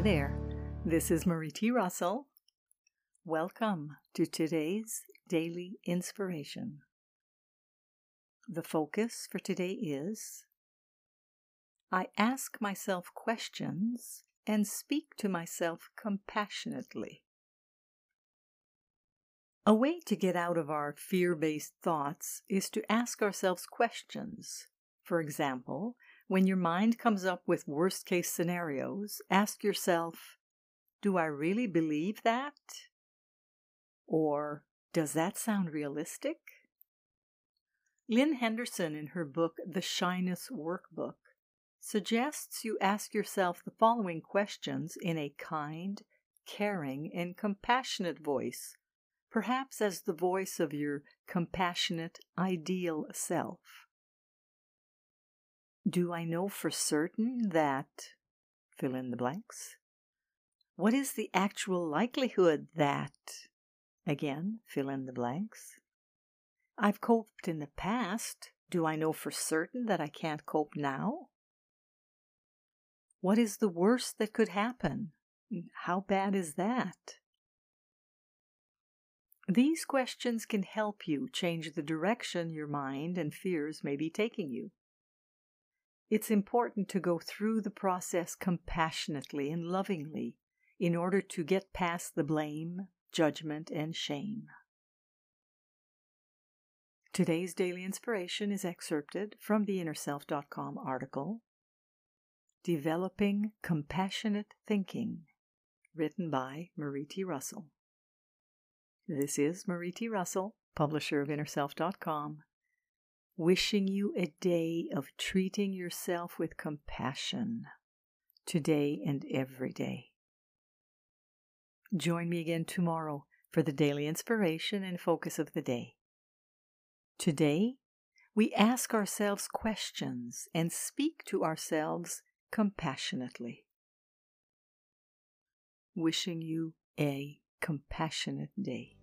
there. This is Marie T. Russell. Welcome to today's daily inspiration. The focus for today is I ask myself questions and speak to myself compassionately. A way to get out of our fear based thoughts is to ask ourselves questions. For example, when your mind comes up with worst case scenarios, ask yourself, Do I really believe that? Or, Does that sound realistic? Lynn Henderson, in her book The Shyness Workbook, suggests you ask yourself the following questions in a kind, caring, and compassionate voice perhaps as the voice of your compassionate, ideal self. Do I know for certain that fill in the blanks? What is the actual likelihood that again fill in the blanks? I've coped in the past. Do I know for certain that I can't cope now? What is the worst that could happen? Mm, how bad is that? These questions can help you change the direction your mind and fears may be taking you. It's important to go through the process compassionately and lovingly in order to get past the blame, judgment, and shame. Today's daily inspiration is excerpted from the InnerSelf.com article Developing Compassionate Thinking, written by Marie T. Russell. This is Marie T. Russell, publisher of InnerSelf.com, wishing you a day of treating yourself with compassion today and every day. Join me again tomorrow for the daily inspiration and focus of the day. Today, we ask ourselves questions and speak to ourselves compassionately. Wishing you a compassionate day.